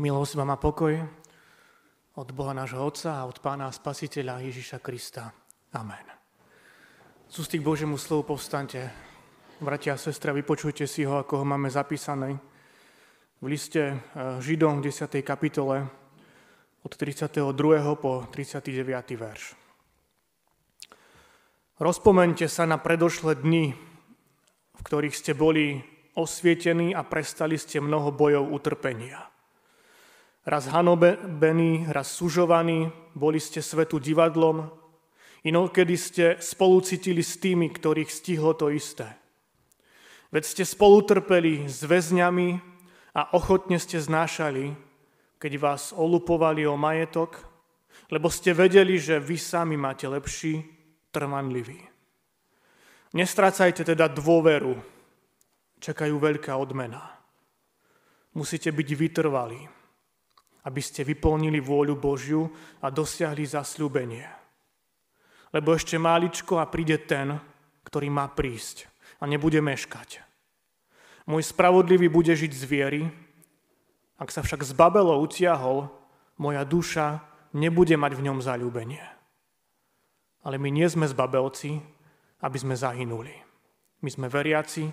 Milosť vám a pokoj od Boha nášho Otca a od Pána a Spasiteľa Ježiša Krista. Amen. Z k Božiemu slovu povstante. Bratia a sestra, vypočujte si ho, ako ho máme zapísané v liste eh, Židom v 10. kapitole od 32. po 39. verš. Rozpomeňte sa na predošlé dni, v ktorých ste boli osvietení a prestali ste mnoho bojov utrpenia raz hanobení, raz sužovaní, boli ste svetu divadlom, inokedy ste spolu cítili s tými, ktorých stihlo to isté. Veď ste spolu trpeli s väzňami a ochotne ste znášali, keď vás olupovali o majetok, lebo ste vedeli, že vy sami máte lepší, trvanlivý. Nestrácajte teda dôveru, čakajú veľká odmena. Musíte byť vytrvalí aby ste vyplnili vôľu Božiu a dosiahli zasľúbenie. Lebo ešte máličko a príde ten, ktorý má prísť a nebude meškať. Môj spravodlivý bude žiť z viery, ak sa však z Babelo utiahol, moja duša nebude mať v ňom zalúbenie. Ale my nie sme zbabelci, aby sme zahynuli. My sme veriaci,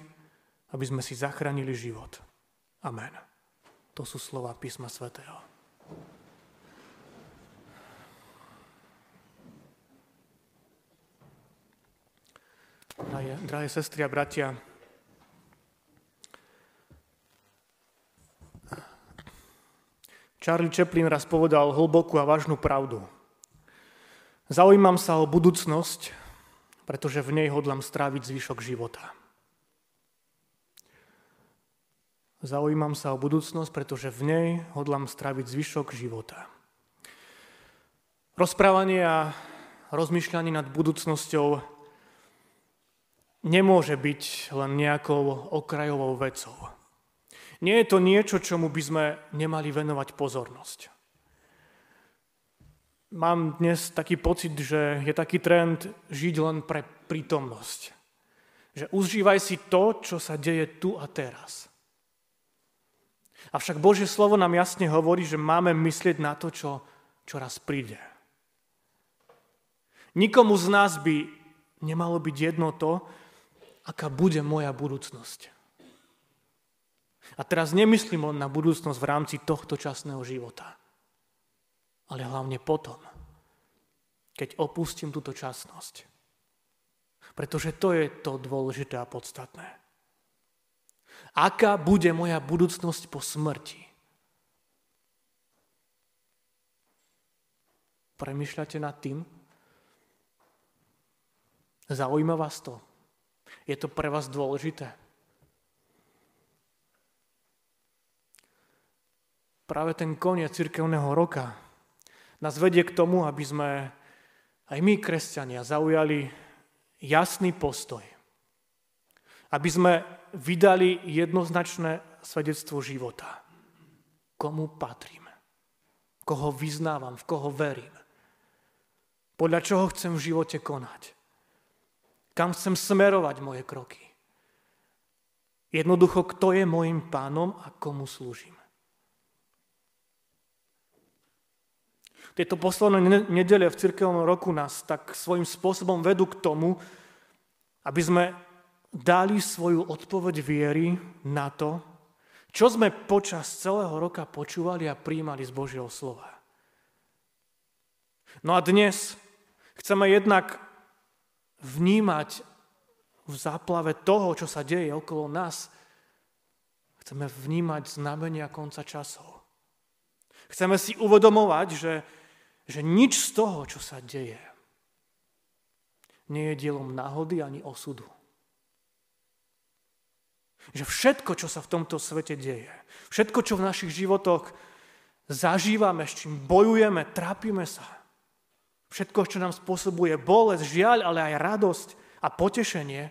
aby sme si zachránili život. Amen. To sú slova písma svätého. Drahé, drahé sestry a bratia, Charlie Chaplin raz povedal hlbokú a vážnu pravdu. Zaujímam sa o budúcnosť, pretože v nej hodlám stráviť zvyšok života. Zaujímam sa o budúcnosť, pretože v nej hodlám stráviť zvyšok života. Rozprávanie a rozmýšľanie nad budúcnosťou nemôže byť len nejakou okrajovou vecou. Nie je to niečo, čomu by sme nemali venovať pozornosť. Mám dnes taký pocit, že je taký trend žiť len pre prítomnosť. Že užívaj si to, čo sa deje tu a teraz. Avšak Božie slovo nám jasne hovorí, že máme myslieť na to, čo, čo raz príde. Nikomu z nás by nemalo byť jedno to, aká bude moja budúcnosť. A teraz nemyslím len na budúcnosť v rámci tohto časného života, ale hlavne potom, keď opustím túto časnosť. Pretože to je to dôležité a podstatné. Aká bude moja budúcnosť po smrti? Premýšľate nad tým? Zaujíma vás to? Je to pre vás dôležité? Práve ten koniec cirkevného roka nás vedie k tomu, aby sme aj my, kresťania, zaujali jasný postoj. Aby sme vydali jednoznačné svedectvo života. Komu patrím? Koho vyznávam? V koho verím? Podľa čoho chcem v živote konať? Kam chcem smerovať moje kroky? Jednoducho, kto je môjim pánom a komu slúžim. Tieto posledné nedele v cirkevnom roku nás tak svojím spôsobom vedú k tomu, aby sme dali svoju odpoveď viery na to, čo sme počas celého roka počúvali a príjmali z Božieho slova. No a dnes chceme jednak vnímať v záplave toho, čo sa deje okolo nás. Chceme vnímať znamenia konca časov. Chceme si uvedomovať, že, že nič z toho, čo sa deje, nie je dielom náhody ani osudu. Že všetko, čo sa v tomto svete deje, všetko, čo v našich životoch zažívame, s čím bojujeme, trápime sa, Všetko, čo nám spôsobuje bolesť, žiaľ, ale aj radosť a potešenie,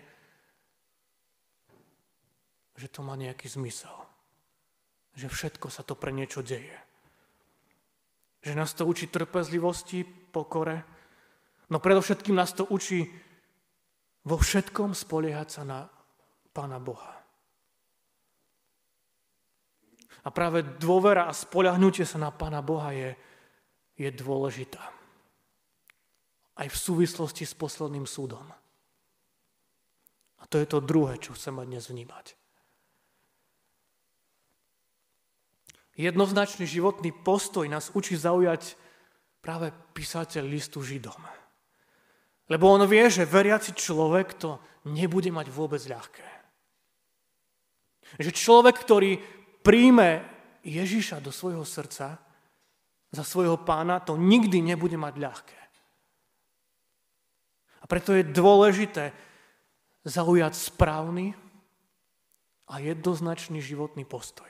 že to má nejaký zmysel. Že všetko sa to pre niečo deje. Že nás to učí trpezlivosti, pokore, no predovšetkým nás to učí vo všetkom spoliehať sa na Pána Boha. A práve dôvera a spoľahnutie sa na Pána Boha je, je dôležitá. Aj v súvislosti s posledným súdom. A to je to druhé, čo chceme dnes vnímať. Jednoznačný životný postoj nás učí zaujať práve písateľ listu Židom. Lebo on vie, že veriaci človek to nebude mať vôbec ľahké. Že človek, ktorý príjme Ježiša do svojho srdca za svojho pána, to nikdy nebude mať ľahké. Preto je dôležité zaujať správny a jednoznačný životný postoj.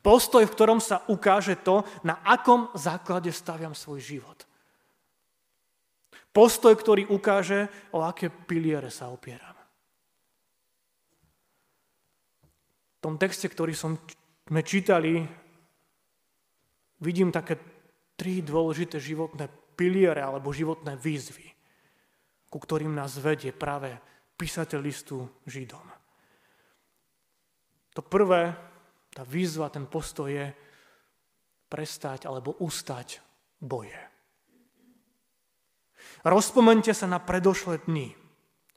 Postoj, v ktorom sa ukáže to, na akom základe staviam svoj život. Postoj, ktorý ukáže, o aké piliere sa opieram. V tom texte, ktorý sme čítali, vidím také tri dôležité životné piliere alebo životné výzvy, ku ktorým nás vedie práve písateľ listu Židom. To prvé, tá výzva, ten postoj je prestať alebo ustať boje. Rozpomente sa na predošlé dni,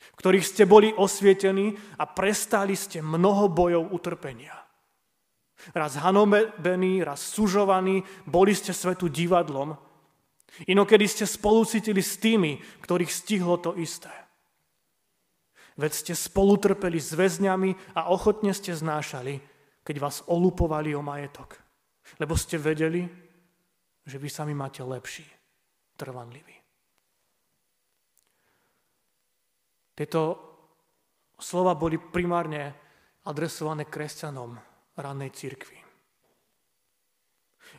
v ktorých ste boli osvietení a prestali ste mnoho bojov utrpenia. Raz hanobení, raz sužovaní, boli ste svetu divadlom, inokedy ste spolucítili s tými, ktorých stihlo to isté. Veď ste spolutrpeli s väzňami a ochotne ste znášali, keď vás olupovali o majetok. Lebo ste vedeli, že vy sami máte lepší, trvanlivý. Tieto slova boli primárne adresované kresťanom rannej církvy.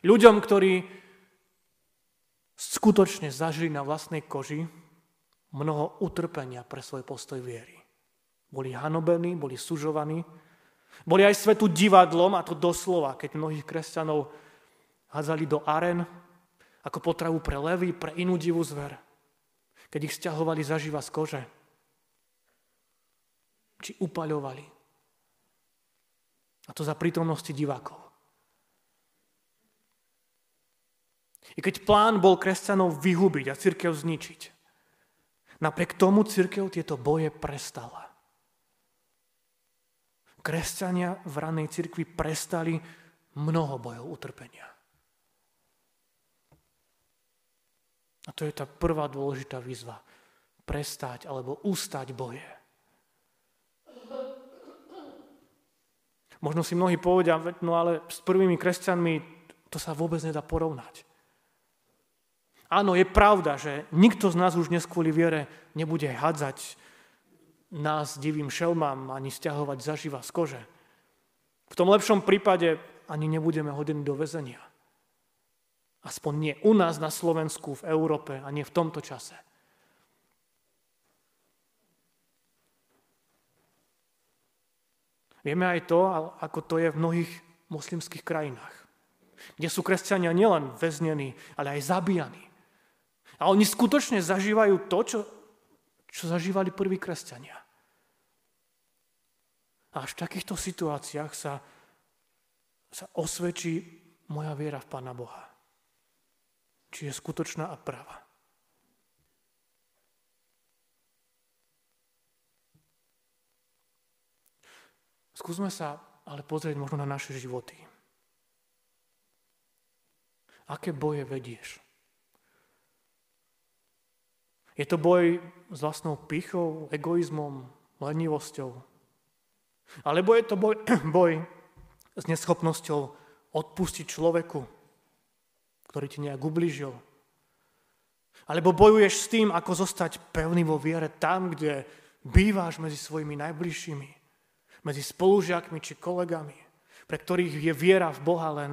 Ľuďom, ktorí skutočne zažili na vlastnej koži mnoho utrpenia pre svoj postoj viery. Boli hanobení, boli sužovaní, boli aj svetu divadlom, a to doslova, keď mnohých kresťanov hádzali do aren ako potravu pre levy, pre inú divú zver. Keď ich stiahovali zaživa z kože či upaľovali. A to za prítomnosti divákov. I keď plán bol kresťanov vyhubiť a církev zničiť, napriek tomu církev tieto boje prestala. Kresťania v ranej cirkvi prestali mnoho bojov utrpenia. A to je tá prvá dôležitá výzva. Prestať alebo ustať boje. Možno si mnohí povedia, no ale s prvými kresťanmi to sa vôbec nedá porovnať. Áno, je pravda, že nikto z nás už dnes kvôli viere nebude hádzať nás divým šelmám ani stiahovať zaživa z kože. V tom lepšom prípade ani nebudeme hodení do väzenia. Aspoň nie u nás na Slovensku, v Európe a nie v tomto čase. Vieme aj to, ako to je v mnohých moslimských krajinách, kde sú kresťania nielen väznení, ale aj zabíjani. A oni skutočne zažívajú to, čo, čo zažívali prví kresťania. A až v takýchto situáciách sa, sa osvedčí moja viera v Pána Boha. Či je skutočná a práva. Skúsme sa ale pozrieť možno na naše životy. Aké boje vedieš? Je to boj s vlastnou pichou, egoizmom, lenivosťou? Alebo je to boj, boj s neschopnosťou odpustiť človeku, ktorý ti nejak ubližil? Alebo bojuješ s tým, ako zostať pevný vo viere tam, kde býváš medzi svojimi najbližšími? medzi spolužiakmi či kolegami, pre ktorých je viera v Boha len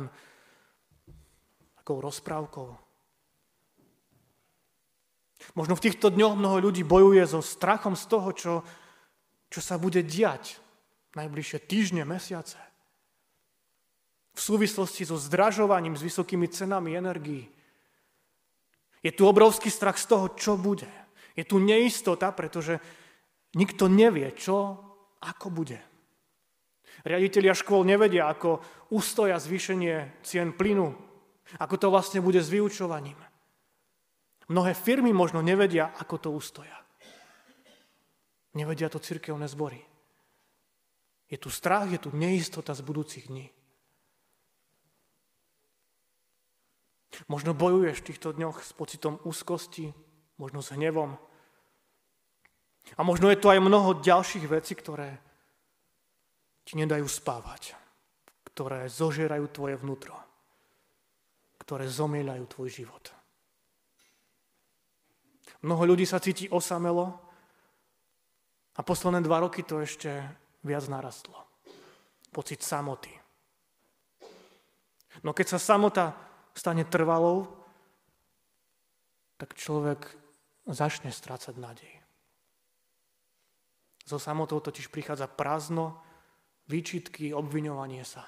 takou rozprávkou. Možno v týchto dňoch mnoho ľudí bojuje so strachom z toho, čo, čo sa bude diať najbližšie týždne, mesiace. V súvislosti so zdražovaním, s vysokými cenami energií. Je tu obrovský strach z toho, čo bude. Je tu neistota, pretože nikto nevie, čo, ako bude. Riaditeľia škôl nevedia, ako ustoja zvýšenie cien plynu, ako to vlastne bude s vyučovaním. Mnohé firmy možno nevedia, ako to ustoja. Nevedia to cirkevné zbory. Je tu strach, je tu neistota z budúcich dní. Možno bojuješ v týchto dňoch s pocitom úzkosti, možno s hnevom. A možno je tu aj mnoho ďalších vecí, ktoré ti nedajú spávať, ktoré zožerajú tvoje vnútro, ktoré zomielajú tvoj život. Mnoho ľudí sa cíti osamelo a posledné dva roky to ešte viac narastlo. Pocit samoty. No keď sa samota stane trvalou, tak človek začne strácať nádej. So samotou totiž prichádza prázdno, výčitky, obviňovanie sa.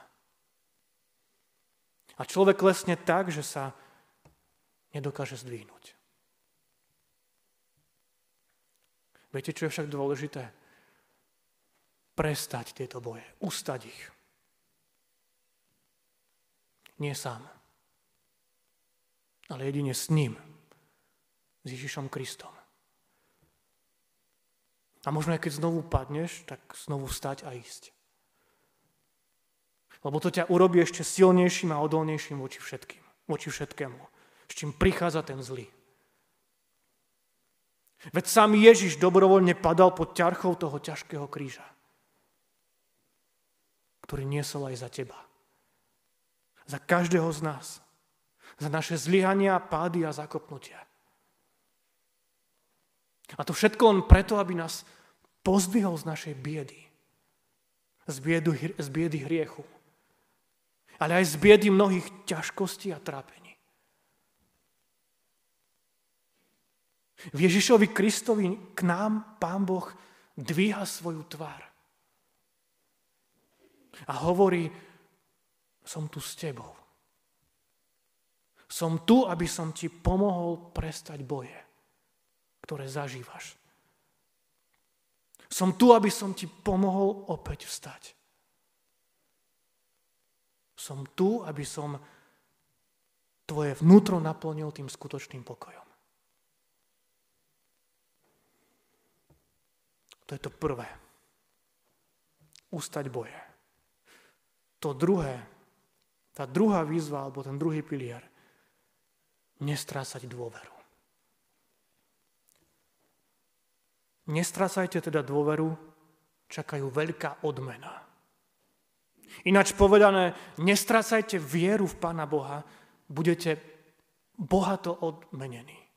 A človek lesne tak, že sa nedokáže zdvihnúť. Viete, čo je však dôležité? Prestať tieto boje, ustať ich. Nie sám, ale jedine s ním, s Ježišom Kristom. A možno aj keď znovu padneš, tak znovu vstať a ísť. Lebo to ťa urobí ešte silnejším a odolnejším voči všetkým, voči všetkému, s čím prichádza ten zlý. Veď sám Ježiš dobrovoľne padal pod ťarchou toho ťažkého kríža, ktorý niesol aj za teba. Za každého z nás. Za naše zlyhania, pády a zakopnutia. A to všetko on preto, aby nás pozdvihol z našej biedy. Z, biedu, z biedy hriechu. Ale aj z biedy mnohých ťažkostí a trápení. V Ježišovi Kristovi k nám Pán Boh dvíha svoju tvár. A hovorí, som tu s tebou. Som tu, aby som ti pomohol prestať boje, ktoré zažívaš. Som tu, aby som ti pomohol opäť vstať. Som tu, aby som tvoje vnútro naplnil tým skutočným pokojom. To je to prvé. Ustať boje. To druhé, tá druhá výzva, alebo ten druhý pilier, nestrácať dôveru. Nestrácajte teda dôveru, čakajú veľká odmena. Ináč povedané, nestrácajte vieru v Pána Boha, budete bohato odmenení.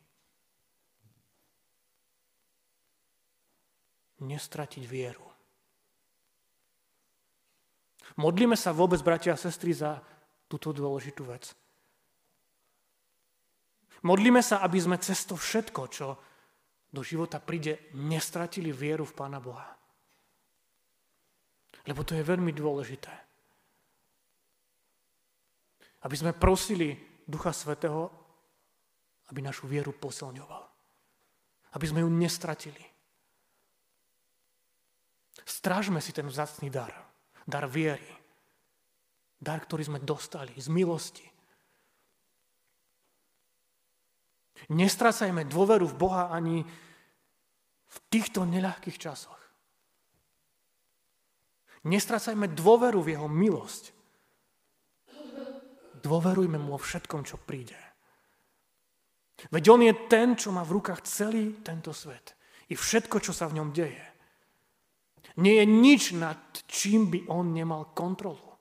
Nestratiť vieru. Modlíme sa vôbec, bratia a sestry, za túto dôležitú vec. Modlíme sa, aby sme cez to všetko, čo do života príde, nestratili vieru v Pána Boha. Lebo to je veľmi dôležité. Aby sme prosili Ducha Svetého, aby našu vieru posilňoval. Aby sme ju nestratili. Strážme si ten vzácný dar. Dar viery. Dar, ktorý sme dostali z milosti. Nestrácajme dôveru v Boha ani v týchto neľahkých časoch. Nestrácajme dôveru v Jeho milosť. Dôverujme mu vo všetkom, čo príde. Veď On je ten, čo má v rukách celý tento svet. I všetko, čo sa v ňom deje. Nie je nič, nad čím by on nemal kontrolu.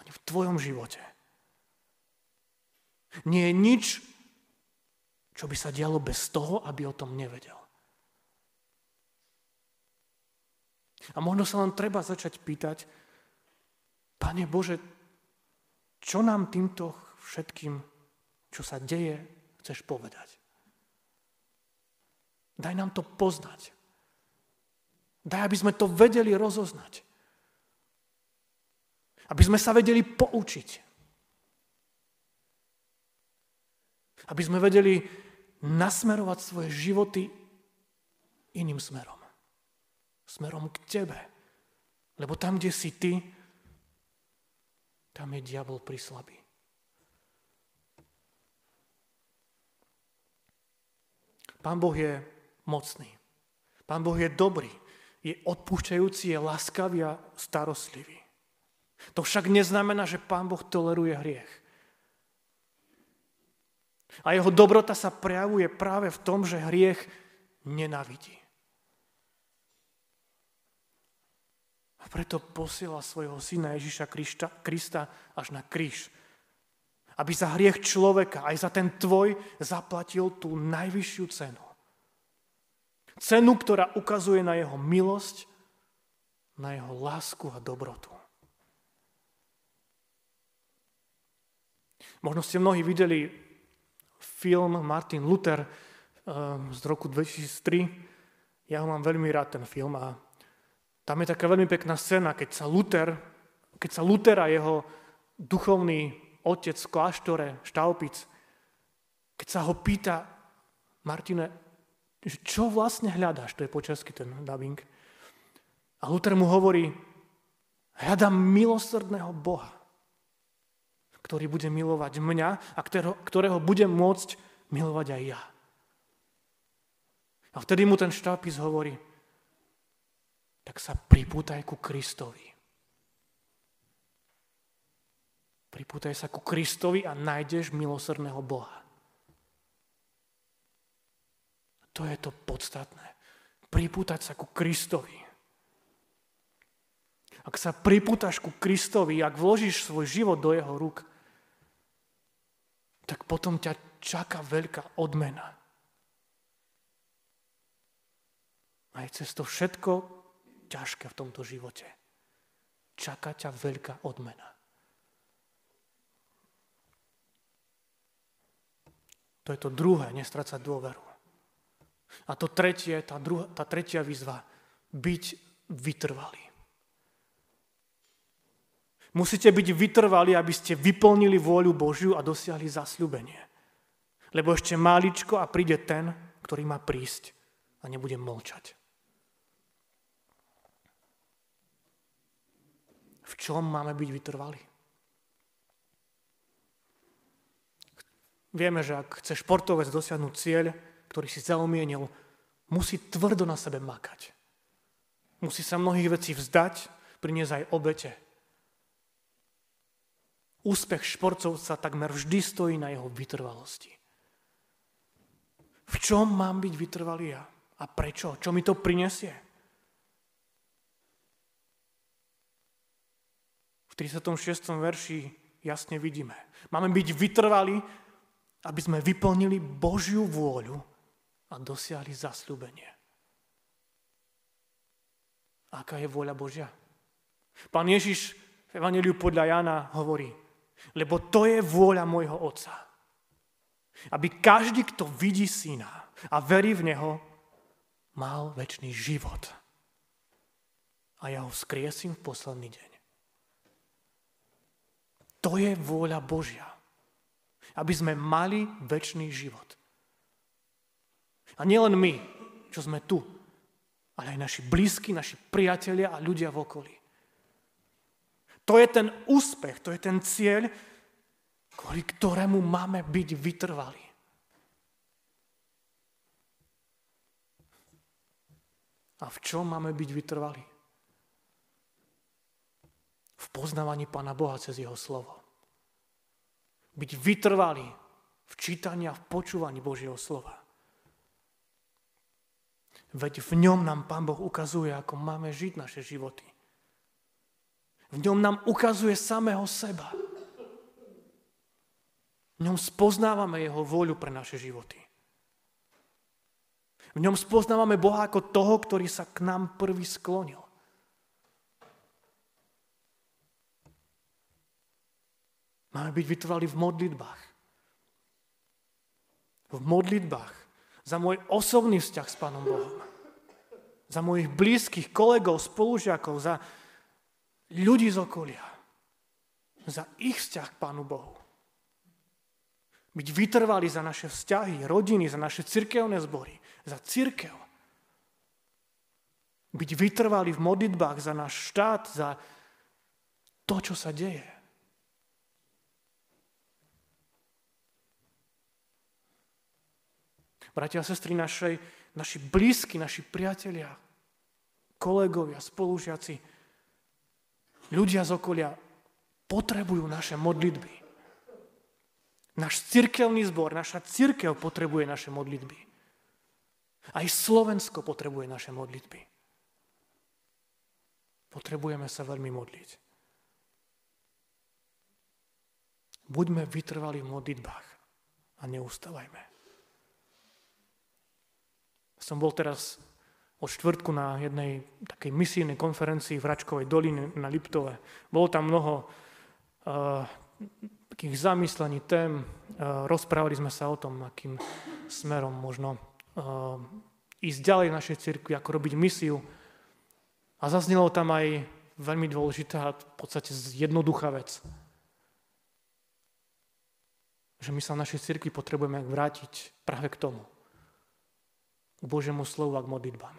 Ani v tvojom živote. Nie je nič, čo by sa dialo bez toho, aby o tom nevedel. A možno sa len treba začať pýtať, Pane Bože, čo nám týmto všetkým, čo sa deje, chceš povedať? Daj nám to poznať. Daj, aby sme to vedeli rozoznať. Aby sme sa vedeli poučiť. Aby sme vedeli nasmerovať svoje životy iným smerom. Smerom k Tebe. Lebo tam, kde si ty, tam je diabol prislabý. Pán Boh je mocný. Pán Boh je dobrý. Je odpúšťajúci, je láskavý a starostlivý. To však neznamená, že Pán Boh toleruje hriech. A jeho dobrota sa prejavuje práve v tom, že hriech nenavidí. A preto posiela svojho syna Ježiša Krista až na kríž. Aby za hriech človeka, aj za ten tvoj, zaplatil tú najvyššiu cenu. Cenu, ktorá ukazuje na jeho milosť, na jeho lásku a dobrotu. Možno ste mnohí videli film Martin Luther ehm, z roku 2003. Ja ho mám veľmi rád, ten film. A tam je taká veľmi pekná scéna, keď sa Luther, keď sa Luther a jeho duchovný otec v kláštore Štaupic, keď sa ho pýta, Martine, čo vlastne hľadáš? To je po česky ten dubbing. A Luther mu hovorí, hľadám milosrdného Boha ktorý bude milovať mňa a ktorého, ktorého budem môcť milovať aj ja. A vtedy mu ten štápis hovorí, tak sa pripútaj ku Kristovi. Pripútaj sa ku Kristovi a nájdeš milosrdného Boha. To je to podstatné. Pripútať sa ku Kristovi. Ak sa pripútaš ku Kristovi, ak vložíš svoj život do jeho rúk, tak potom ťa čaká veľká odmena. Aj cez to všetko ťažké v tomto živote. Čaká ťa veľká odmena. To je to druhé, nestrácať dôveru. A to tretie, tá, druhá, tá tretia výzva, byť vytrvalý. Musíte byť vytrvali, aby ste vyplnili vôľu Božiu a dosiahli zasľubenie. Lebo ešte máličko a príde ten, ktorý má prísť a nebude mlčať. V čom máme byť vytrvali? Vieme, že ak chce športovec dosiahnuť cieľ, ktorý si zaumienil, musí tvrdo na sebe makať. Musí sa mnohých vecí vzdať, priniesť aj obete, Úspech športovca takmer vždy stojí na jeho vytrvalosti. V čom mám byť vytrvalý ja? A prečo? Čo mi to prinesie? V 36. verši jasne vidíme. Máme byť vytrvali, aby sme vyplnili Božiu vôľu a dosiahli zasľúbenie. Aká je vôľa Božia? Pán Ježiš v Evangeliu podľa Jana hovorí, lebo to je vôľa môjho Otca. Aby každý, kto vidí syna a verí v Neho, mal väčší život. A ja ho skriesím v posledný deň. To je vôľa Božia. Aby sme mali väčší život. A nielen my, čo sme tu, ale aj naši blízki, naši priatelia a ľudia v okolí. To je ten úspech, to je ten cieľ, kvôli ktorému máme byť vytrvalí. A v čom máme byť vytrvalí? V poznávaní Pána Boha cez Jeho slovo. Byť vytrvalí v čítaní a v počúvaní Božieho slova. Veď v ňom nám Pán Boh ukazuje, ako máme žiť naše životy. V ňom nám ukazuje samého seba. V ňom spoznávame jeho vôľu pre naše životy. V ňom spoznávame Boha ako toho, ktorý sa k nám prvý sklonil. Máme byť vytrvali v modlitbách. V modlitbách za môj osobný vzťah s Pánom Bohom. Za mojich blízkych kolegov, spolužiakov, za, ľudí z okolia za ich vzťah k Pánu Bohu. Byť vytrvali za naše vzťahy, rodiny, za naše cirkevné zbory, za cirkev. Byť vytrvalý v modlitbách za náš štát, za to, čo sa deje. Bratia a sestry, našej, naši blízki, naši priatelia, kolegovia, spolužiaci, ľudia z okolia potrebujú naše modlitby. Náš cirkevný zbor, naša cirkev potrebuje naše modlitby. Aj Slovensko potrebuje naše modlitby. Potrebujeme sa veľmi modliť. Buďme vytrvali v modlitbách a neustávajme. Som bol teraz od štvrtku na jednej takej misijnej konferencii v Račkovej doline na Liptove. Bolo tam mnoho uh, takých zamyslení, tém. Uh, rozprávali sme sa o tom, akým smerom možno uh, ísť ďalej v našej cirkvi, ako robiť misiu. A zaznelo tam aj veľmi dôležitá, v podstate jednoduchá vec. Že my sa v našej cirkvi potrebujeme vrátiť práve k tomu. K Božiemu slovu a k modlitbám.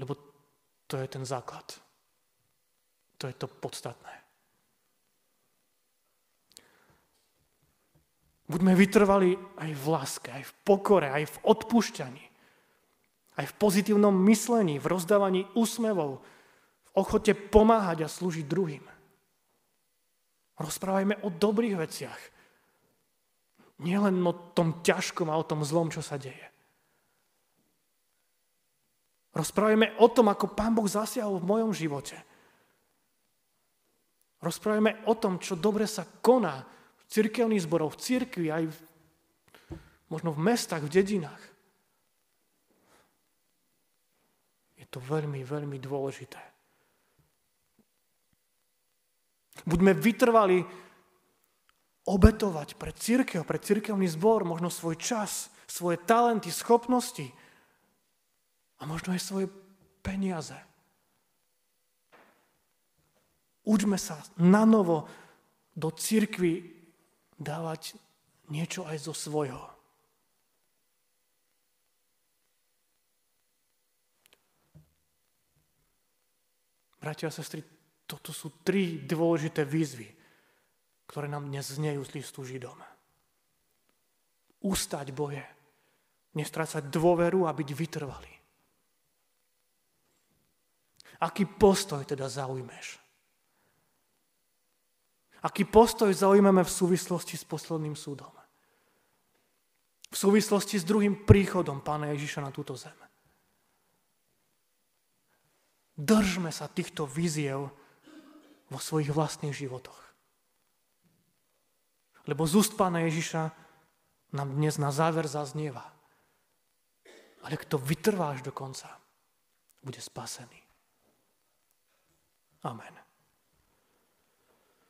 Lebo to je ten základ. To je to podstatné. Buďme vytrvali aj v láske, aj v pokore, aj v odpúšťaní, aj v pozitívnom myslení, v rozdávaní úsmevov, v ochote pomáhať a slúžiť druhým. Rozprávajme o dobrých veciach. Nielen o tom ťažkom a o tom zlom, čo sa deje. Rozprávajme o tom, ako Pán Boh zasiahol v mojom živote. Rozprávajme o tom, čo dobre sa koná v cirkevných zboroch, v cirkvi, aj v, možno v mestách, v dedinách. Je to veľmi, veľmi dôležité. Buďme vytrvali obetovať pre církev, pre církevný zbor, možno svoj čas, svoje talenty, schopnosti, a možno aj svoje peniaze. Učme sa na novo do cirkvy dávať niečo aj zo svojho. Bratia a sestry, toto sú tri dôležité výzvy, ktoré nám dnes znejú z listu Židom. Ustať boje, nestrácať dôveru a byť vytrvalý. Aký postoj teda zaujmeš? Aký postoj zaujmeme v súvislosti s posledným súdom? V súvislosti s druhým príchodom Pána Ježiša na túto zem. Držme sa týchto víziev vo svojich vlastných životoch. Lebo z úst Pána Ježiša nám dnes na záver zaznieva. Ale kto vytrvá až do konca, bude spasený. Amen.